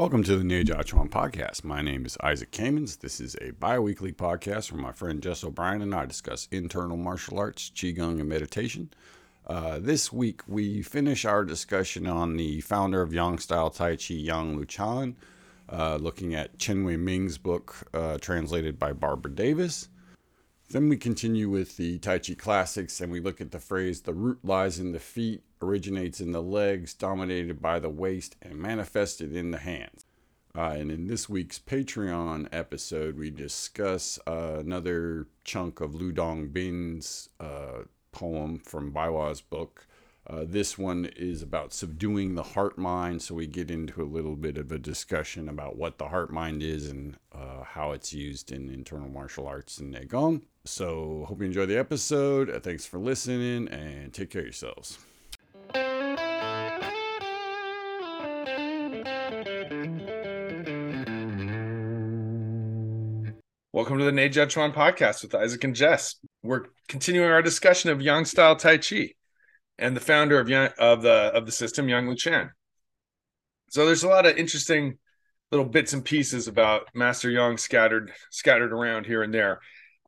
Welcome to the Neijia Chuan podcast. My name is Isaac Kamens. This is a bi weekly podcast where my friend Jess O'Brien and I discuss internal martial arts, Qigong, and meditation. Uh, this week, we finish our discussion on the founder of Yang style Tai Chi, Yang Luchan, uh, looking at Chen Wei Ming's book, uh, translated by Barbara Davis. Then we continue with the Tai Chi classics and we look at the phrase the root lies in the feet, originates in the legs, dominated by the waist, and manifested in the hands. Uh, and in this week's Patreon episode, we discuss uh, another chunk of Lu Dongbin's uh, poem from Bai Hua's book. Uh, this one is about subduing the heart mind, so we get into a little bit of a discussion about what the heart mind is and uh, how it's used in internal martial arts and Neigong. So, hope you enjoy the episode. Uh, thanks for listening and take care of yourselves. Welcome to the Neijia Chuan podcast with Isaac and Jess. We're continuing our discussion of Yang style Tai Chi and the founder of of the of the system, Yang Lu Luchan. So there's a lot of interesting little bits and pieces about Master Yang scattered scattered around here and there.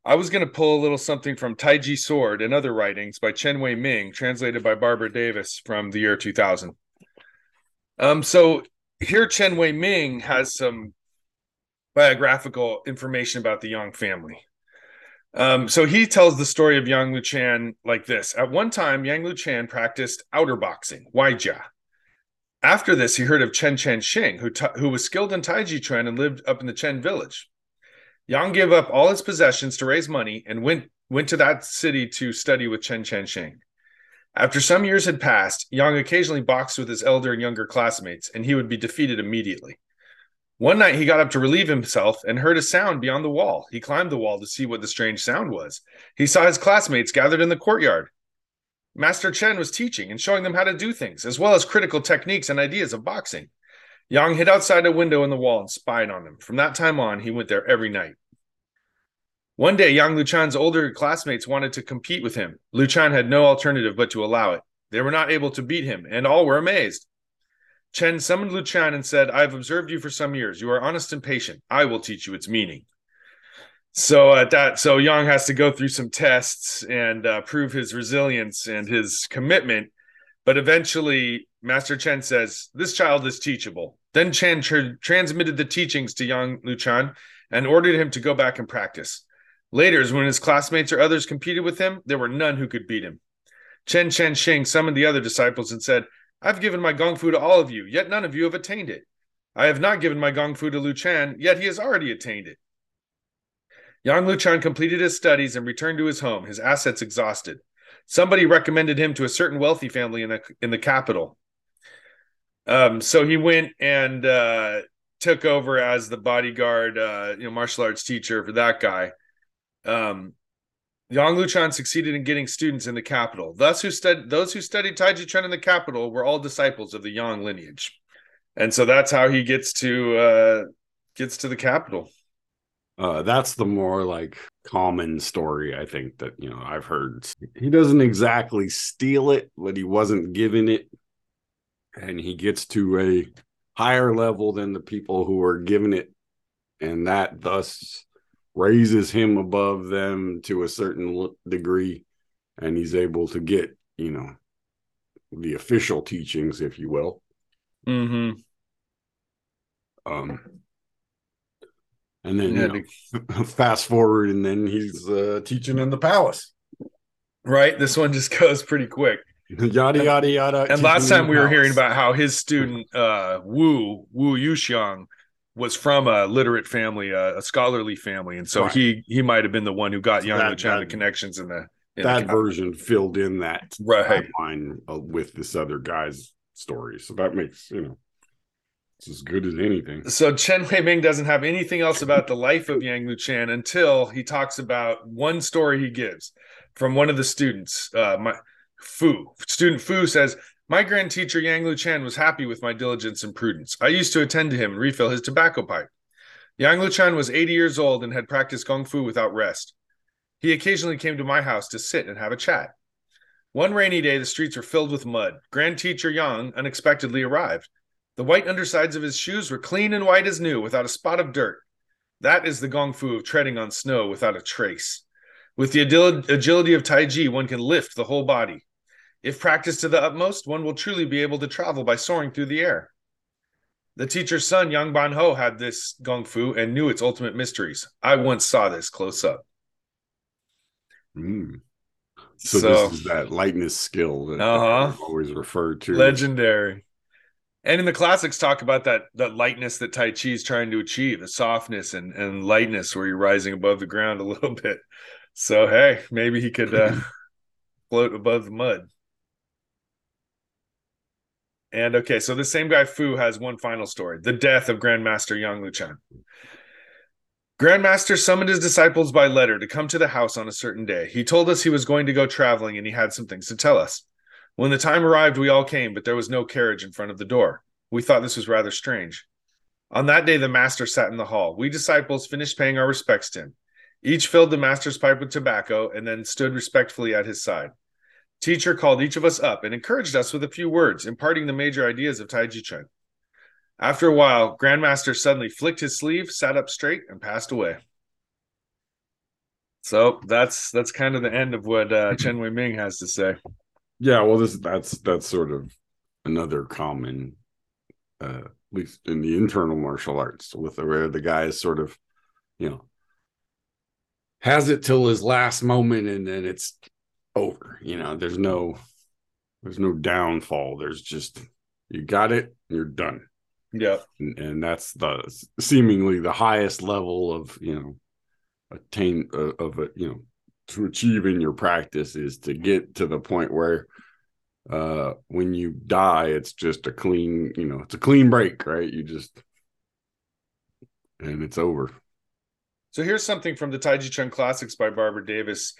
I was going to pull a little something from Taiji Sword and other writings by Chen Wei Ming, translated by Barbara Davis from the year 2000. Um, so here Chen Wei Ming has some biographical information about the Yang family. Um, so he tells the story of Yang Luchan like this. At one time, Yang Luchan practiced outer boxing, Waijia. After this, he heard of Chen Changxing, who, who was skilled in Taiji Chuan and lived up in the Chen village. Yang gave up all his possessions to raise money and went, went to that city to study with Chen Changxing. After some years had passed, Yang occasionally boxed with his elder and younger classmates, and he would be defeated immediately. One night he got up to relieve himself and heard a sound beyond the wall. He climbed the wall to see what the strange sound was. He saw his classmates gathered in the courtyard. Master Chen was teaching and showing them how to do things, as well as critical techniques and ideas of boxing. Yang hid outside a window in the wall and spied on them. From that time on, he went there every night. One day, Yang Luchan's older classmates wanted to compete with him. Luchan had no alternative but to allow it. They were not able to beat him, and all were amazed. Chen summoned Luchan and said, I have observed you for some years. You are honest and patient. I will teach you its meaning. So at that, so Yang has to go through some tests and uh, prove his resilience and his commitment. But eventually, Master Chen says, This child is teachable. Then Chen tr- transmitted the teachings to Yang Luchan and ordered him to go back and practice. Later, when his classmates or others competed with him, there were none who could beat him. Chen Changxing summoned the other disciples and said, I've given my gong fu to all of you, yet none of you have attained it. I have not given my gong fu to Lu Chan, yet he has already attained it. Yang Luchan completed his studies and returned to his home, his assets exhausted. Somebody recommended him to a certain wealthy family in the in the capital. Um, so he went and uh, took over as the bodyguard, uh, you know, martial arts teacher for that guy. Um, Yang Luchan succeeded in getting students in the capital. Thus, who stud- those who studied Taiji Chuan in the capital were all disciples of the Yang lineage, and so that's how he gets to uh, gets to the capital. Uh, that's the more like common story I think that you know I've heard. He doesn't exactly steal it, but he wasn't given it, and he gets to a higher level than the people who are given it, and that thus raises him above them to a certain degree and he's able to get you know the official teachings if you will. Mm-hmm. um and then yeah, you know, fast forward and then he's uh, teaching in the palace. Right? This one just goes pretty quick. Yada yada yada and last time we were hearing about how his student uh wu wu yuxiang was from a literate family, a, a scholarly family, and so right. he he might have been the one who got Young that, China connections in the in that the version filled in that right line uh, with this other guy's story. So that makes you know it's as good as anything. So Chen Wei Ming doesn't have anything else about the life of Yang Luchan until he talks about one story he gives from one of the students. Uh, my Fu student Fu says my grand teacher Yang Lu Chan was happy with my diligence and prudence. I used to attend to him and refill his tobacco pipe. Yang Lu Chan was 80 years old and had practiced kung fu without rest. He occasionally came to my house to sit and have a chat. One rainy day, the streets were filled with mud. Grand teacher Yang unexpectedly arrived. The white undersides of his shoes were clean and white as new, without a spot of dirt. That is the gong fu of treading on snow without a trace. With the agility of Tai one can lift the whole body. If practiced to the utmost, one will truly be able to travel by soaring through the air. The teacher's son, Yang Banhou, had this gong fu and knew its ultimate mysteries. I once saw this close up. Mm. So, so, this is that lightness skill that uh-huh. always referred to. Legendary. And in the classics, talk about that that lightness that Tai Chi is trying to achieve, the softness and, and lightness where you're rising above the ground a little bit. So hey, maybe he could uh, float above the mud. And okay, so the same guy Fu has one final story: the death of Grandmaster Yang Luchan. Grandmaster summoned his disciples by letter to come to the house on a certain day. He told us he was going to go traveling and he had some things to tell us. When the time arrived, we all came, but there was no carriage in front of the door. We thought this was rather strange. On that day, the master sat in the hall. We disciples finished paying our respects to him. Each filled the master's pipe with tobacco and then stood respectfully at his side. Teacher called each of us up and encouraged us with a few words, imparting the major ideas of Tai Chi Chuan. After a while, Grandmaster suddenly flicked his sleeve, sat up straight, and passed away. So that's that's kind of the end of what uh, Chen Wei Ming has to say. Yeah, well, this that's that's sort of another common, uh, at least in the internal martial arts, with the where the guy is sort of, you know, has it till his last moment, and then it's over. You know, there's no there's no downfall. There's just you got it, you're done. Yeah, and, and that's the seemingly the highest level of you know attain uh, of a, You know to achieve in your practice is to get to the point where uh when you die it's just a clean you know it's a clean break right you just and it's over so here's something from the taiji chuan classics by barbara davis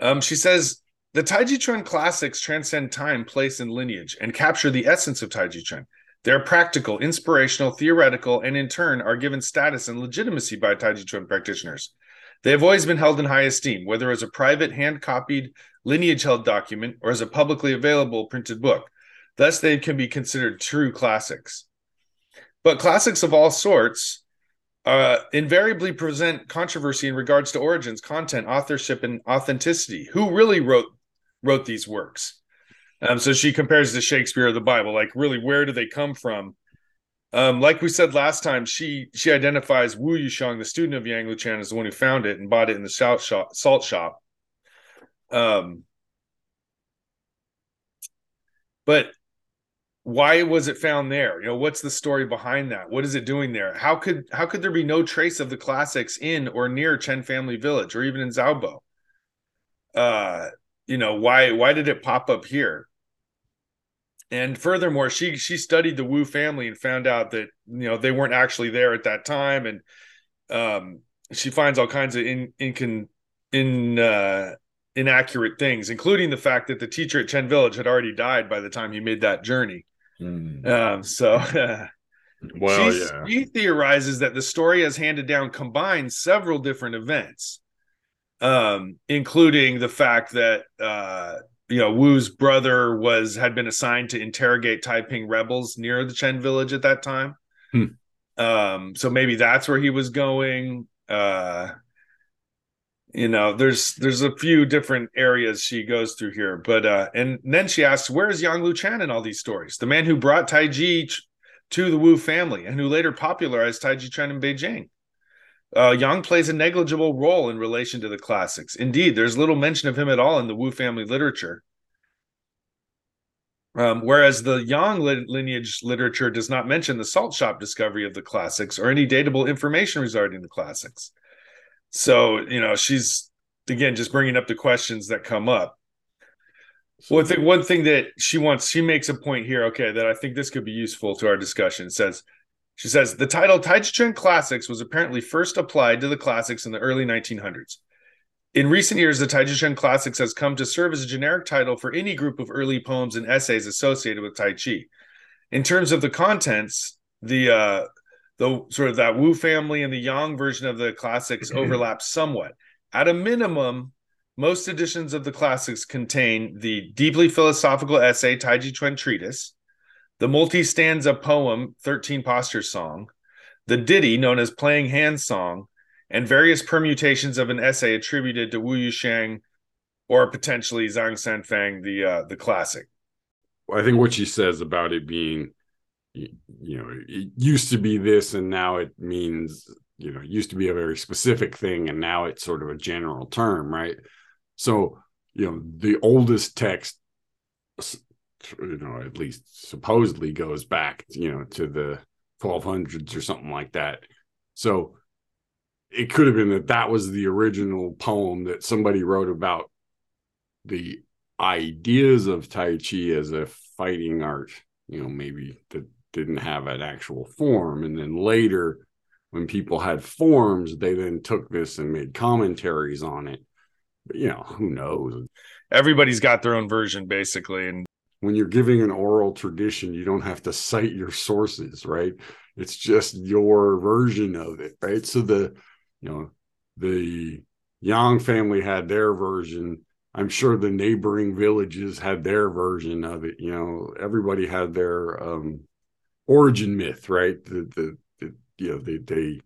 um she says the taiji chuan classics transcend time place and lineage and capture the essence of taiji chuan they are practical inspirational theoretical and in turn are given status and legitimacy by taiji chuan practitioners they have always been held in high esteem, whether as a private, hand copied, lineage held document or as a publicly available printed book. Thus, they can be considered true classics. But classics of all sorts uh, invariably present controversy in regards to origins, content, authorship, and authenticity. Who really wrote wrote these works? Um, so she compares to Shakespeare or the Bible. Like, really, where do they come from? Um, like we said last time, she she identifies Wu Yuxiang, the student of Yang Luchan, as the one who found it and bought it in the salt shop. Salt shop. Um, but why was it found there? You know, what's the story behind that? What is it doing there? How could how could there be no trace of the classics in or near Chen Family Village or even in Zhaobao? Uh, you know, why why did it pop up here? and furthermore she she studied the wu family and found out that you know they weren't actually there at that time and um, she finds all kinds of in in in uh, inaccurate things including the fact that the teacher at chen village had already died by the time he made that journey mm. um, so well yeah. she theorizes that the story as handed down combines several different events um, including the fact that uh, you know Wu's brother was had been assigned to interrogate Taiping rebels near the Chen village at that time. Hmm. Um, so maybe that's where he was going. Uh, you know, there's there's a few different areas she goes through here, but uh, and then she asks, "Where is Yang Luchan in all these stories? The man who brought Taiji to the Wu family and who later popularized Taiji Chuan in Beijing." Uh, Yang plays a negligible role in relation to the classics. Indeed, there's little mention of him at all in the Wu family literature. Um, whereas the Yang lineage literature does not mention the salt shop discovery of the classics or any datable information regarding the classics. So, you know, she's again just bringing up the questions that come up. Well, I think one thing that she wants, she makes a point here, okay, that I think this could be useful to our discussion. It says, she says the title Taijichuan Classics was apparently first applied to the classics in the early 1900s. In recent years, the Taijichuan Classics has come to serve as a generic title for any group of early poems and essays associated with Tai Chi. In terms of the contents, the uh, the sort of that Wu family and the Yang version of the classics overlap somewhat. At a minimum, most editions of the classics contain the deeply philosophical essay Taiji Chuan Treatise, the multi stanza poem 13 Posture Song, the ditty known as Playing Hands Song, and various permutations of an essay attributed to Wu Yuxiang or potentially Zhang Sanfeng, the uh, the classic. I think what she says about it being, you know, it used to be this and now it means, you know, it used to be a very specific thing and now it's sort of a general term, right? So, you know, the oldest text, you know, at least supposedly goes back, you know, to the 1200s or something like that. So it could have been that that was the original poem that somebody wrote about the ideas of Tai Chi as a fighting art, you know, maybe that didn't have an actual form. And then later, when people had forms, they then took this and made commentaries on it. But, you know, who knows? Everybody's got their own version, basically. And when you're giving an oral tradition, you don't have to cite your sources, right? It's just your version of it, right? So the, you know, the Yang family had their version I'm sure the neighboring villages had their version of it. You know, everybody had their um, origin myth, right? The, the, the you know they they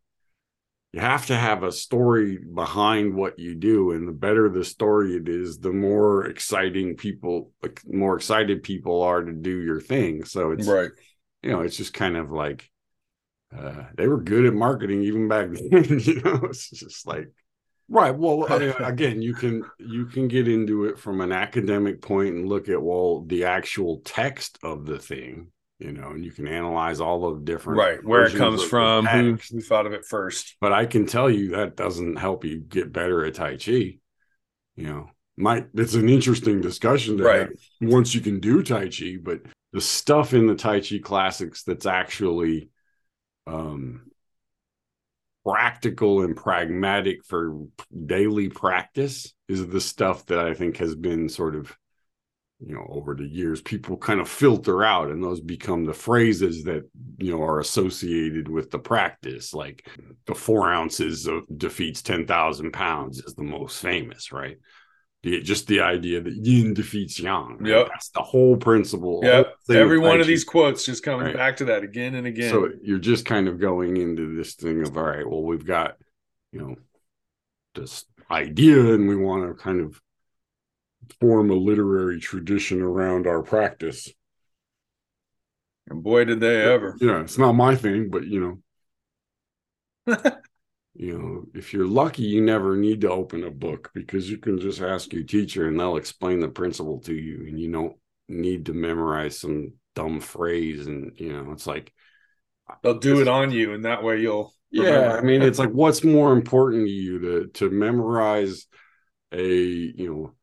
you have to have a story behind what you do, and the better the story it is, the more exciting people, like more excited people are to do your thing. So it's right. You know, it's just kind of like uh, they were good at marketing even back then. You know, it's just like Right. Well, again, you can you can get into it from an academic point and look at well the actual text of the thing, you know, and you can analyze all of different right where it comes from, who, who thought of it first. But I can tell you that doesn't help you get better at Tai Chi. You know, might it's an interesting discussion to right once you can do Tai Chi, but the stuff in the Tai Chi classics that's actually um practical and pragmatic for daily practice is the stuff that I think has been sort of, you know, over the years, people kind of filter out and those become the phrases that, you know, are associated with the practice. Like the four ounces of defeats 10,000 pounds is the most famous, right? the, just the idea that yin defeats yang. Right? Yep. That's the whole principle. Yep. Every one of these quotes just coming right? back to that again and again. So you're just kind of going into this thing of, all right, well, we've got, you know, this idea and we want to kind of form a literary tradition around our practice. And boy, did they ever. Yeah, it's not my thing, but you know. you know if you're lucky you never need to open a book because you can just ask your teacher and they'll explain the principle to you and you don't need to memorize some dumb phrase and you know it's like they'll do it on you and that way you'll yeah i mean it's like what's more important to you to to memorize a you know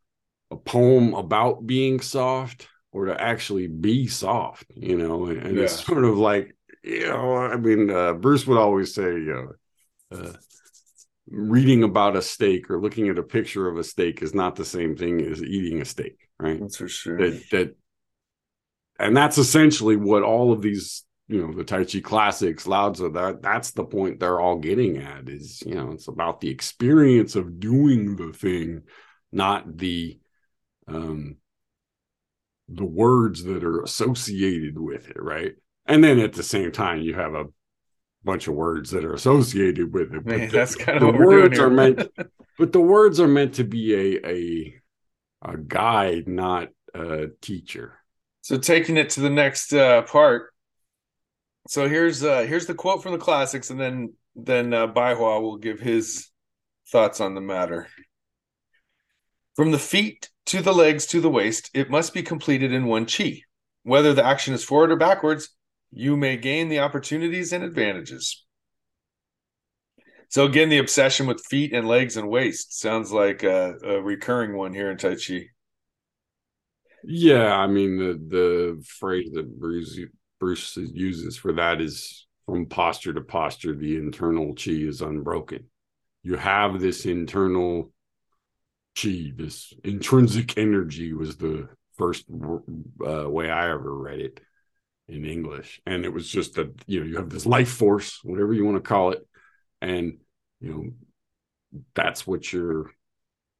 a poem about being soft or to actually be soft you know and, and yeah. it's sort of like you know i mean uh, bruce would always say you know uh, reading about a steak or looking at a picture of a steak is not the same thing as eating a steak, right? That's for sure. That, that and that's essentially what all of these, you know, the Tai Chi classics, Lao Tzu, that that's the point they're all getting at is, you know, it's about the experience of doing the thing, not the um the words that are associated with it, right? And then at the same time, you have a bunch of words that are associated with it. Man, the, that's kind of the words are meant, but the words are meant to be a a a guide, not a teacher. So taking it to the next uh, part. So here's uh, here's the quote from the classics, and then then uh, Baihua will give his thoughts on the matter. From the feet to the legs to the waist, it must be completed in one chi. Whether the action is forward or backwards, you may gain the opportunities and advantages. So again, the obsession with feet and legs and waist sounds like a, a recurring one here in Tai Chi. Yeah, I mean the the phrase that Bruce Bruce uses for that is from posture to posture, the internal chi is unbroken. You have this internal chi, this intrinsic energy was the first uh, way I ever read it in English. And it was just that, you know, you have this life force, whatever you want to call it. And, you know, that's what you're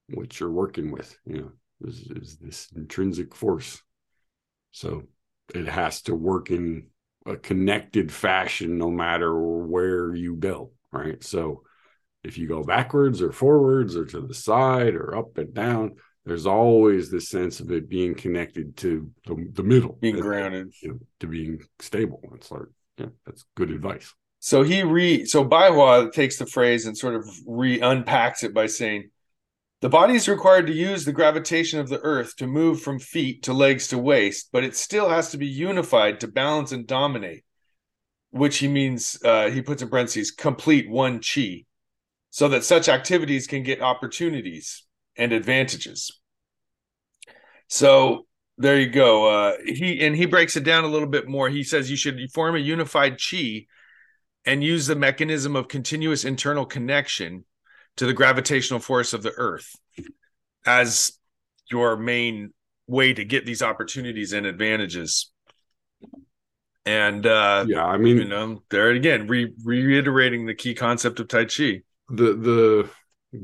what you're working with, you know, is, is this intrinsic force. So it has to work in a connected fashion no matter where you go, right? So if you go backwards or forwards or to the side or up and down, there's always this sense of it being connected to the, the middle, being grounded, you know, to being stable. It's like, yeah, that's good advice. So he re so Baihua takes the phrase and sort of re unpacks it by saying, the body is required to use the gravitation of the earth to move from feet to legs to waist, but it still has to be unified to balance and dominate, which he means, uh, he puts in parentheses, complete one chi, so that such activities can get opportunities and advantages. So there you go. Uh, he and he breaks it down a little bit more. He says you should form a unified chi and use the mechanism of continuous internal connection to the gravitational force of the earth as your main way to get these opportunities and advantages. And uh yeah, I mean, you know, there again, re- reiterating the key concept of Tai Chi. The the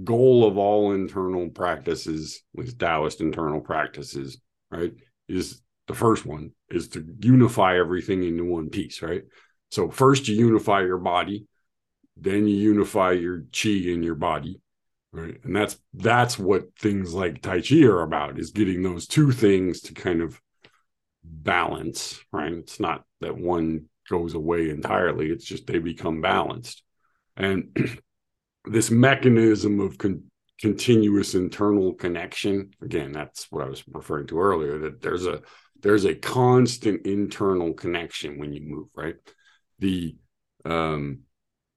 goal of all internal practices, at least Taoist internal practices, right, is the first one is to unify everything into one piece, right? So first you unify your body, then you unify your chi in your body, right? And that's that's what things like Tai Chi are about, is getting those two things to kind of balance, right? It's not that one goes away entirely, it's just they become balanced. And this mechanism of con- continuous internal connection again that's what i was referring to earlier that there's a there's a constant internal connection when you move right? The um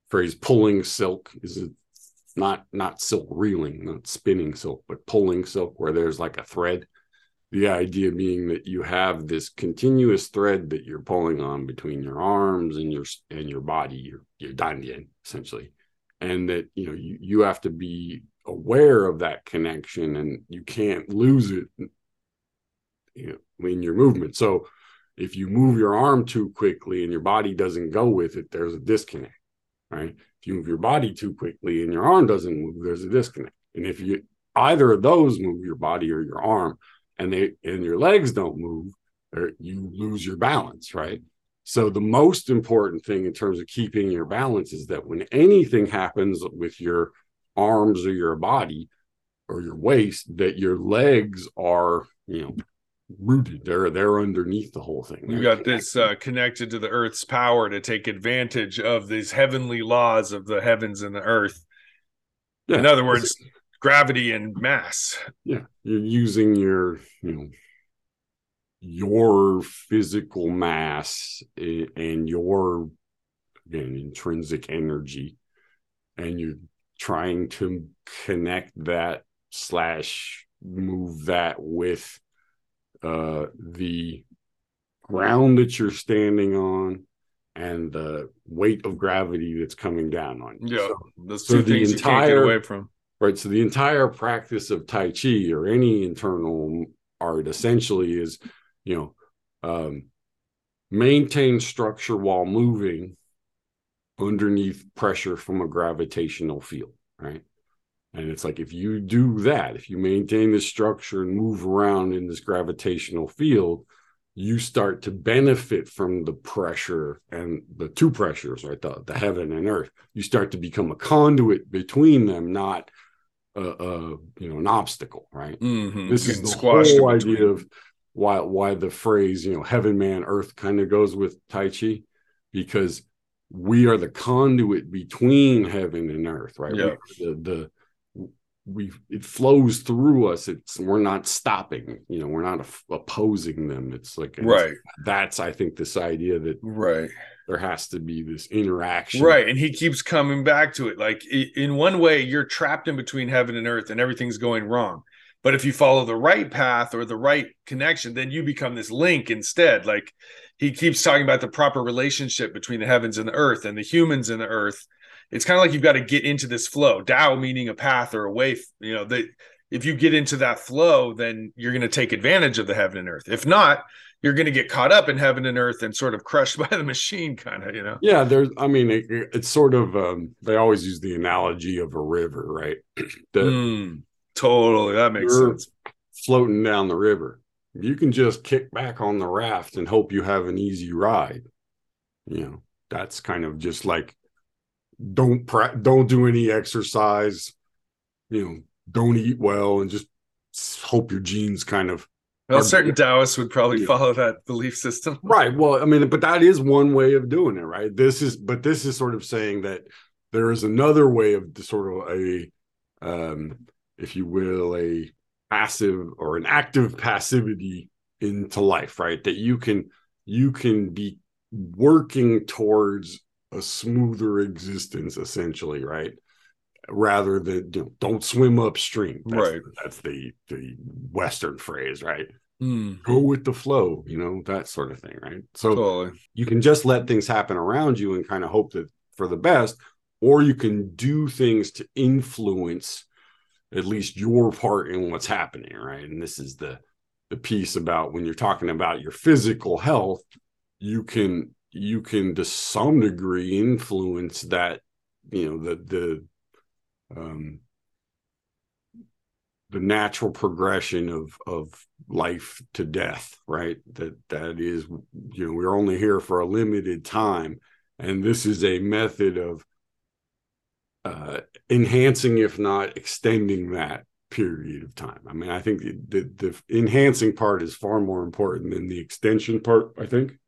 phrase pulling silk is a, not not silk reeling not spinning silk but pulling silk where there's like a thread. The idea being that you have this continuous thread that you're pulling on between your arms and your and your body your your dandian essentially and that you know you, you have to be aware of that connection and you can't lose it you know, in your movement. So if you move your arm too quickly and your body doesn't go with it there's a disconnect right? If you move your body too quickly and your arm doesn't move there's a disconnect. And if you either of those move your body or your arm and they and your legs don't move you lose your balance right so the most important thing in terms of keeping your balance is that when anything happens with your arms or your body or your waist, that your legs are, you know, rooted. They're they're underneath the whole thing. You got this uh, connected to the earth's power to take advantage of these heavenly laws of the heavens and the earth. Yeah, In other words, gravity and mass. Yeah, you're using your, you know, your physical mass and your again intrinsic energy and you're trying to connect that slash move that with uh the ground that you're standing on and the weight of gravity that's coming down on you. Yeah, so, those two so things the entire, you can't get away from. Right. So the entire practice of Tai Chi or any internal art essentially is you know, um, maintain structure while moving underneath pressure from a gravitational field, right? And it's like if you do that, if you maintain the structure and move around in this gravitational field, you start to benefit from the pressure and the two pressures, right? The, the heaven and earth. You start to become a conduit between them, not a, a you know an obstacle, right? Mm-hmm. This is the whole idea of why why the phrase you know heaven man earth kind of goes with tai chi because we are the conduit between heaven and earth right? Yeah. We, the, the we it flows through us. It's we're not stopping you know we're not opposing them. It's like right. that's i think this idea that right. there has to be this interaction. Right and he keeps coming back to it. Like in one way you're trapped in between heaven and earth and everything's going wrong but if you follow the right path or the right connection, then you become this link instead. Like he keeps talking about the proper relationship between the heavens and the earth and the humans and the earth. It's kind of like you've got to get into this flow. Tao meaning a path or a way. You know, that if you get into that flow, then you're going to take advantage of the heaven and earth. If not, you're going to get caught up in heaven and earth and sort of crushed by the machine, kind of, you know? Yeah, there's, I mean, it, it's sort of, um, they always use the analogy of a river, right? the, mm. Totally, that makes sense. Floating down the river, you can just kick back on the raft and hope you have an easy ride. You know, that's kind of just like don't pra- don't do any exercise, you know, don't eat well and just hope your genes kind of well, certain Taoists would probably yeah. follow that belief system. Right. Well, I mean, but that is one way of doing it, right? This is, but this is sort of saying that there is another way of the sort of a, um, if you will, a passive or an active passivity into life, right? That you can, you can be working towards a smoother existence, essentially, right? rather than you know, don't swim upstream. That's, right. That's the the Western phrase, right? Mm. Go with the flow, you know, that sort of thing, right? So totally. you can just let things happen around you and kind of hope that for the best, or you can do things to influence at least your part in what's happening, right? And this is the the piece about when you're talking about your physical health, you can you can to some degree influence that, you know, the the um, the natural progression of of life to death right that that is you know we're only here for a limited time and this is a method of uh, enhancing if not extending that period of time. I mean i think the, the, the enhancing part is far more important than the extension part i think.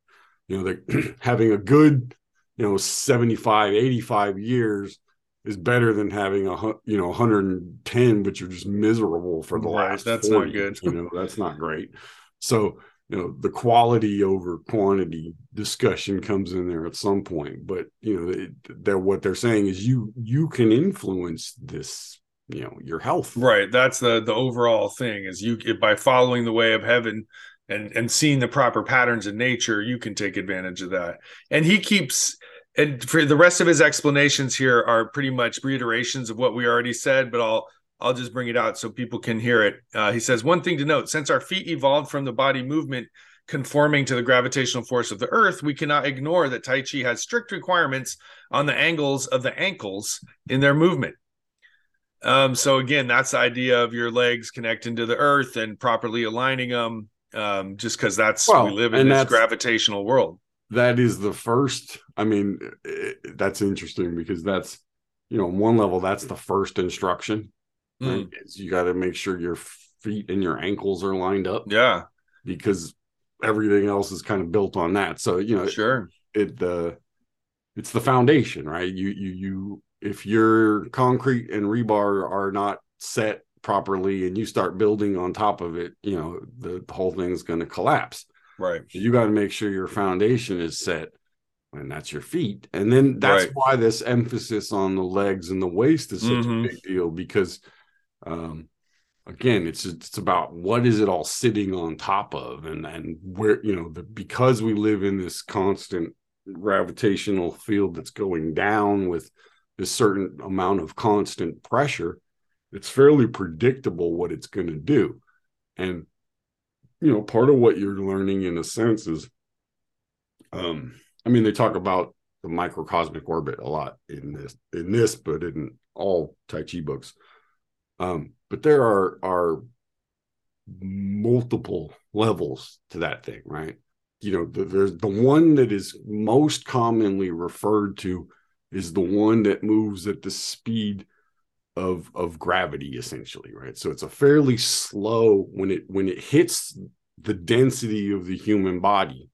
You know that having a good you know 75 85 years is better than having a you know 110 but you're just miserable for the right, last that's 40, not good. you know that's not great. So you know the quality over quantity discussion comes in there at some point but you know they're what they're saying is you you can influence this you know your health. Right. That's the the overall thing is you by following the way of heaven and and seeing the proper patterns in nature you can take advantage of that. And he keeps and for the rest of his explanations here are pretty much reiterations of what we already said, but I'll I'll just bring it out so people can hear it. Uh, he says one thing to note: since our feet evolved from the body movement conforming to the gravitational force of the Earth, we cannot ignore that Tai Chi has strict requirements on the angles of the ankles in their movement. Um, so again, that's the idea of your legs connecting to the Earth and properly aligning them. Um, just because that's well, we live in this gravitational world that is the first i mean it, that's interesting because that's you know on one level that's the first instruction? Mm. you got to make sure your feet and your ankles are lined up yeah because everything else is kind of built on that so you know sure it, the it's the foundation right you you you if your concrete and rebar are not set properly and you start building on top of it you know the, the whole thing's going to collapse Right. You got to make sure your foundation is set, and that's your feet. And then that's right. why this emphasis on the legs and the waist is such mm-hmm. a big deal because, um, again, it's it's about what is it all sitting on top of, and and where you know the because we live in this constant gravitational field that's going down with this certain amount of constant pressure it's fairly predictable what it's going to do and you know, part of what you're learning in a sense is, um, I mean, they talk about the microcosmic orbit a lot in this, in this, but in all Tai Chi books. Um, but there are are multiple levels to that thing, right? You know, the, there's the one that is most commonly referred to is the one that moves at the speed of of gravity essentially right so it's a fairly slow when it when it hits the density of the human body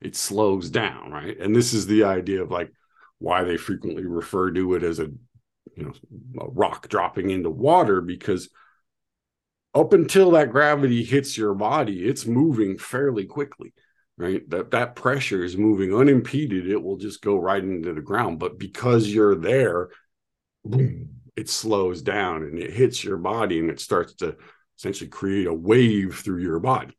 it slows down right and this is the idea of like why they frequently refer to it as a you know a rock dropping into water because up until that gravity hits your body it's moving fairly quickly right? That that pressure is moving unimpeded. It will just go right into the ground. But because you're there boom it slows down and it hits your body and it starts to essentially create a wave through your body.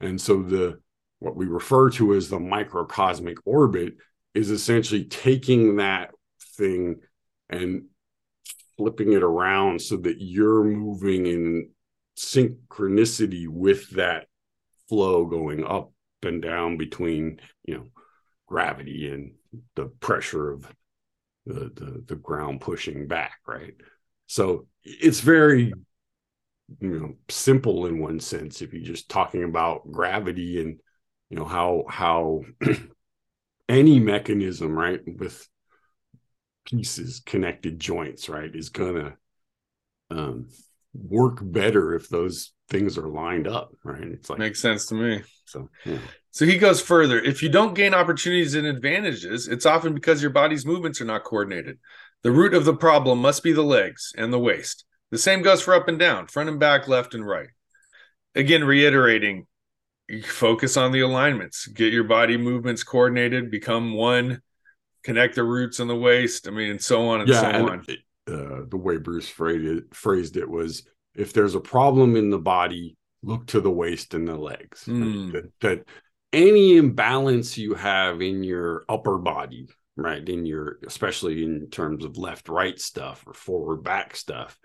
And so the what we refer to as the microcosmic orbit is essentially taking that thing and flipping it around so that you're moving in synchronicity with that flow going up and down between you know gravity and the pressure of the, the the ground pushing back, right? So it's very you know simple in one sense if you're just talking about gravity and you know how how any mechanism right with pieces connected joints right is gonna um work better if those things are lined up right? It's like makes sense to me. So yeah. so he goes further. If you don't gain opportunities and advantages it's often because your body's movements are not coordinated. The root of the problem must be the legs and the waist. The same goes for up and down front and back left and right. Again reiterating focus on the alignments. Get your body movements coordinated become one connect the roots and the waist i mean and so on and yeah, so and on it- uh, the way Bruce phrased it, phrased it was if there's a problem in the body, look to the waist and the legs. Mm. That, that any imbalance you have in your upper body, right, in your especially in terms of left right stuff or forward back stuff,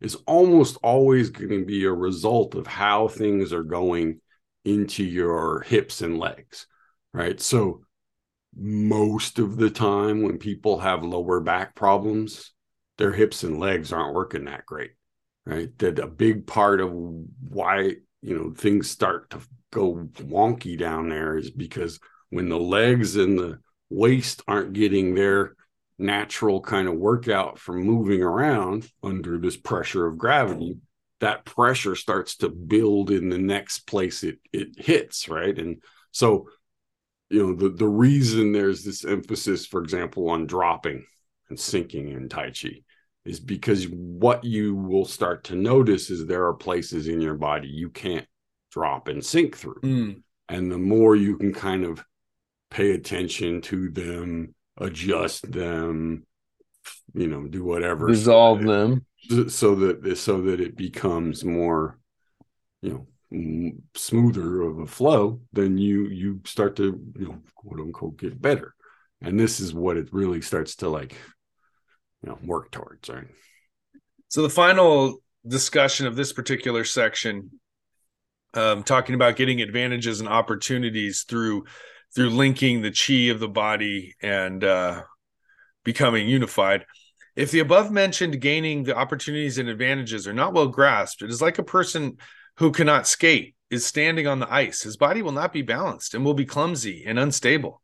is almost always going to be a result of how things are going into your hips and legs, right? So most of the time when people have lower back problems, their hips and legs aren't working that great, right? That a big part of why, you know, things start to go wonky down there is because when the legs and the waist aren't getting their natural kind of workout from moving around under this pressure of gravity, that pressure starts to build in the next place it it hits, right? And so you know the the reason there's this emphasis for example on dropping and sinking in tai chi is because what you will start to notice is there are places in your body you can't drop and sink through. Mm. and the more you can kind of pay attention to them adjust them you know do whatever. Resolve so that, them. So that so that it becomes more you know m- smoother of a flow then you you start to you know quote unquote get better and this is what it really starts to like you know work towards right So the final discussion of this particular section, um, talking about getting advantages and opportunities through through linking the chi of the body and uh, becoming unified. If the above mentioned gaining the opportunities and advantages are not well grasped, it is like a person who cannot skate is standing on the ice. His body will not be balanced and will be clumsy and unstable.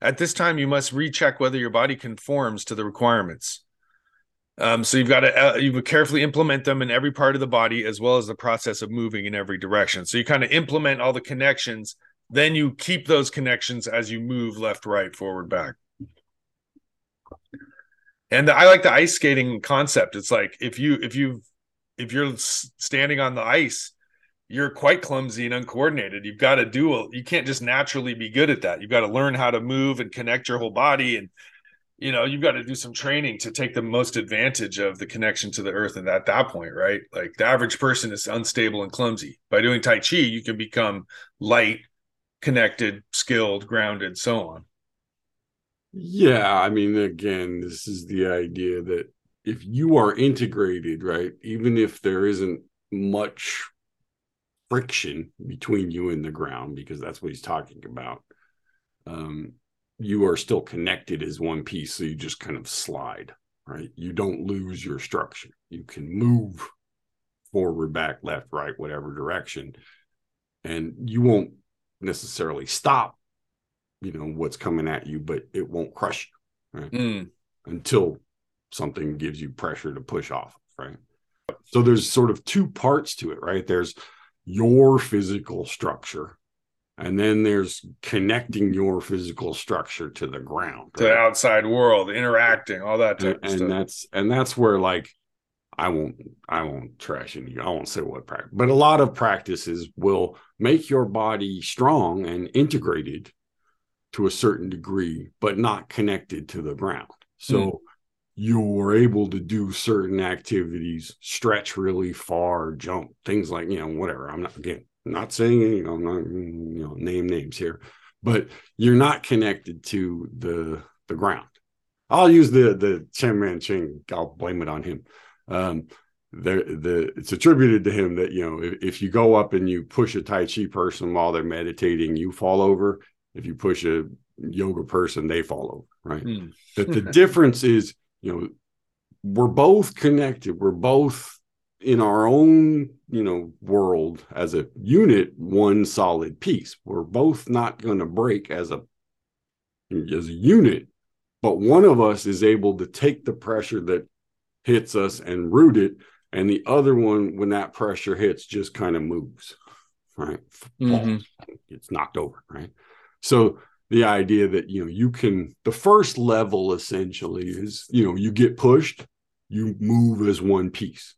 At this time, you must recheck whether your body conforms to the requirements. Um, so you've got to uh, you would carefully implement them in every part of the body as well as the process of moving in every direction. So you kind of implement all the connections, then you keep those connections as you move left, right, forward, back. And I like the ice skating concept. It's like if you if you if you're standing on the ice, you're quite clumsy and uncoordinated. You've got to do a, you can't just naturally be good at that. You've got to learn how to move and connect your whole body and you know you've got to do some training to take the most advantage of the connection to the earth and at that point right like the average person is unstable and clumsy by doing tai chi you can become light connected skilled grounded so on yeah i mean again this is the idea that if you are integrated right even if there isn't much friction between you and the ground because that's what he's talking about. Um you are still connected as one piece so you just kind of slide right? You don't lose your structure. You can move forward back left right whatever direction and you won't necessarily stop you know what's coming at you but it won't crush you right? Mm, until something gives you pressure to push off right? So there's sort of two parts to it right? There's your physical structure and then there's connecting your physical structure to the ground to the outside world interacting all that type and, of and stuff. that's and that's where like i won't i won't trash any i won't say what practice but a lot of practices will make your body strong and integrated to a certain degree but not connected to the ground. So Hmm. You're able to do certain activities stretch really far jump things like you know whatever i'm not again not saying you know I'm not you know name names here but you're not connected to the the ground I'll use the the Cheng Man Ching. I'll blame it on him. Um, the the it's attributed to him that you know if, if you go up and you push a Tai Chi person while they're meditating, you fall over. If you push a yoga person, they fall over. Right. Mm, That the difference is, you know, we're both connected. We're both in our own you know world as a unit one solid piece we're both not going to break as a as a unit but one of us is able to take the pressure that hits us and root it and the other one when that pressure hits just kind of moves right mm-hmm. it's knocked over right so the idea that you know you can the first level essentially is you know you get pushed you move as one piece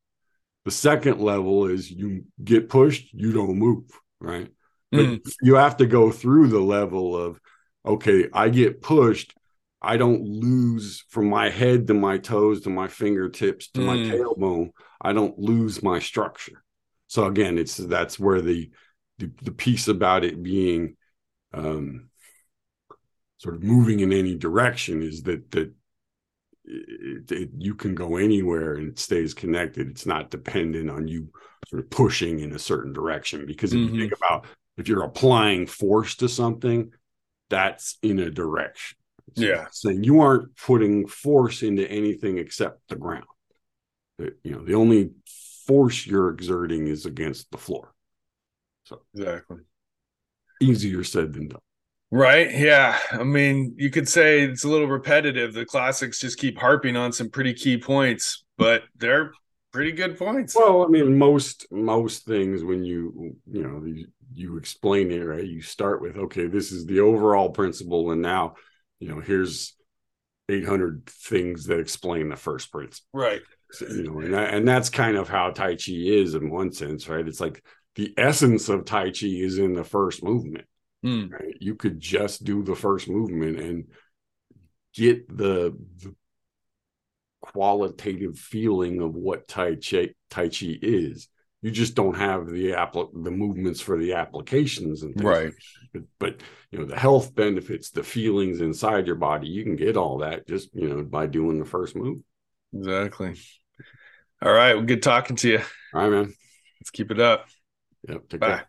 the second level is you get pushed, you don't move, right? Mm. But you have to go through the level of, okay, I get pushed. I don't lose from my head to my toes to my fingertips to mm. my tailbone. I don't lose my structure. So again, it's that's where the the, the piece about it being um, sort of moving in any direction is that that it, it, you can go anywhere and it stays connected. It's not dependent on you sort of pushing in a certain direction. Because if mm-hmm. you think about if you're applying force to something, that's in a direction. So yeah. Saying you aren't putting force into anything except the ground. You know, the only force you're exerting is against the floor. So exactly. Easier said than done. Right. Yeah. I mean, you could say it's a little repetitive. The classics just keep harping on some pretty key points, but they're pretty good points. Well, I mean, most most things when you you know you, you explain it right, you start with okay, this is the overall principle, and now you know here's 800 things that explain the first principle. Right. So, you know, and that, and that's kind of how Tai Chi is in one sense, right? It's like the essence of Tai Chi is in the first movement Mm. Right? You could just do the first movement and get the, the qualitative feeling of what Tai Chi, tai Chi is. You just don't have the appl- the movements for the applications and things. Right. But, but you know the health benefits, the feelings inside your body, you can get all that just you know by doing the first move. Exactly. All right. Well, good talking to you. All right, man. Let's keep it up. Yep. Bye. Care.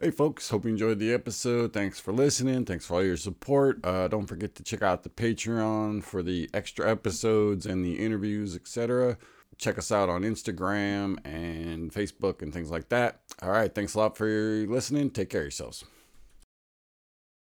Hey, folks, hope you enjoyed the episode. Thanks for listening. Thanks for all your support. Uh, don't forget to check out the Patreon for the extra episodes and the interviews, etc. Check us out on Instagram and Facebook and things like that. All right, thanks a lot for listening. Take care of yourselves.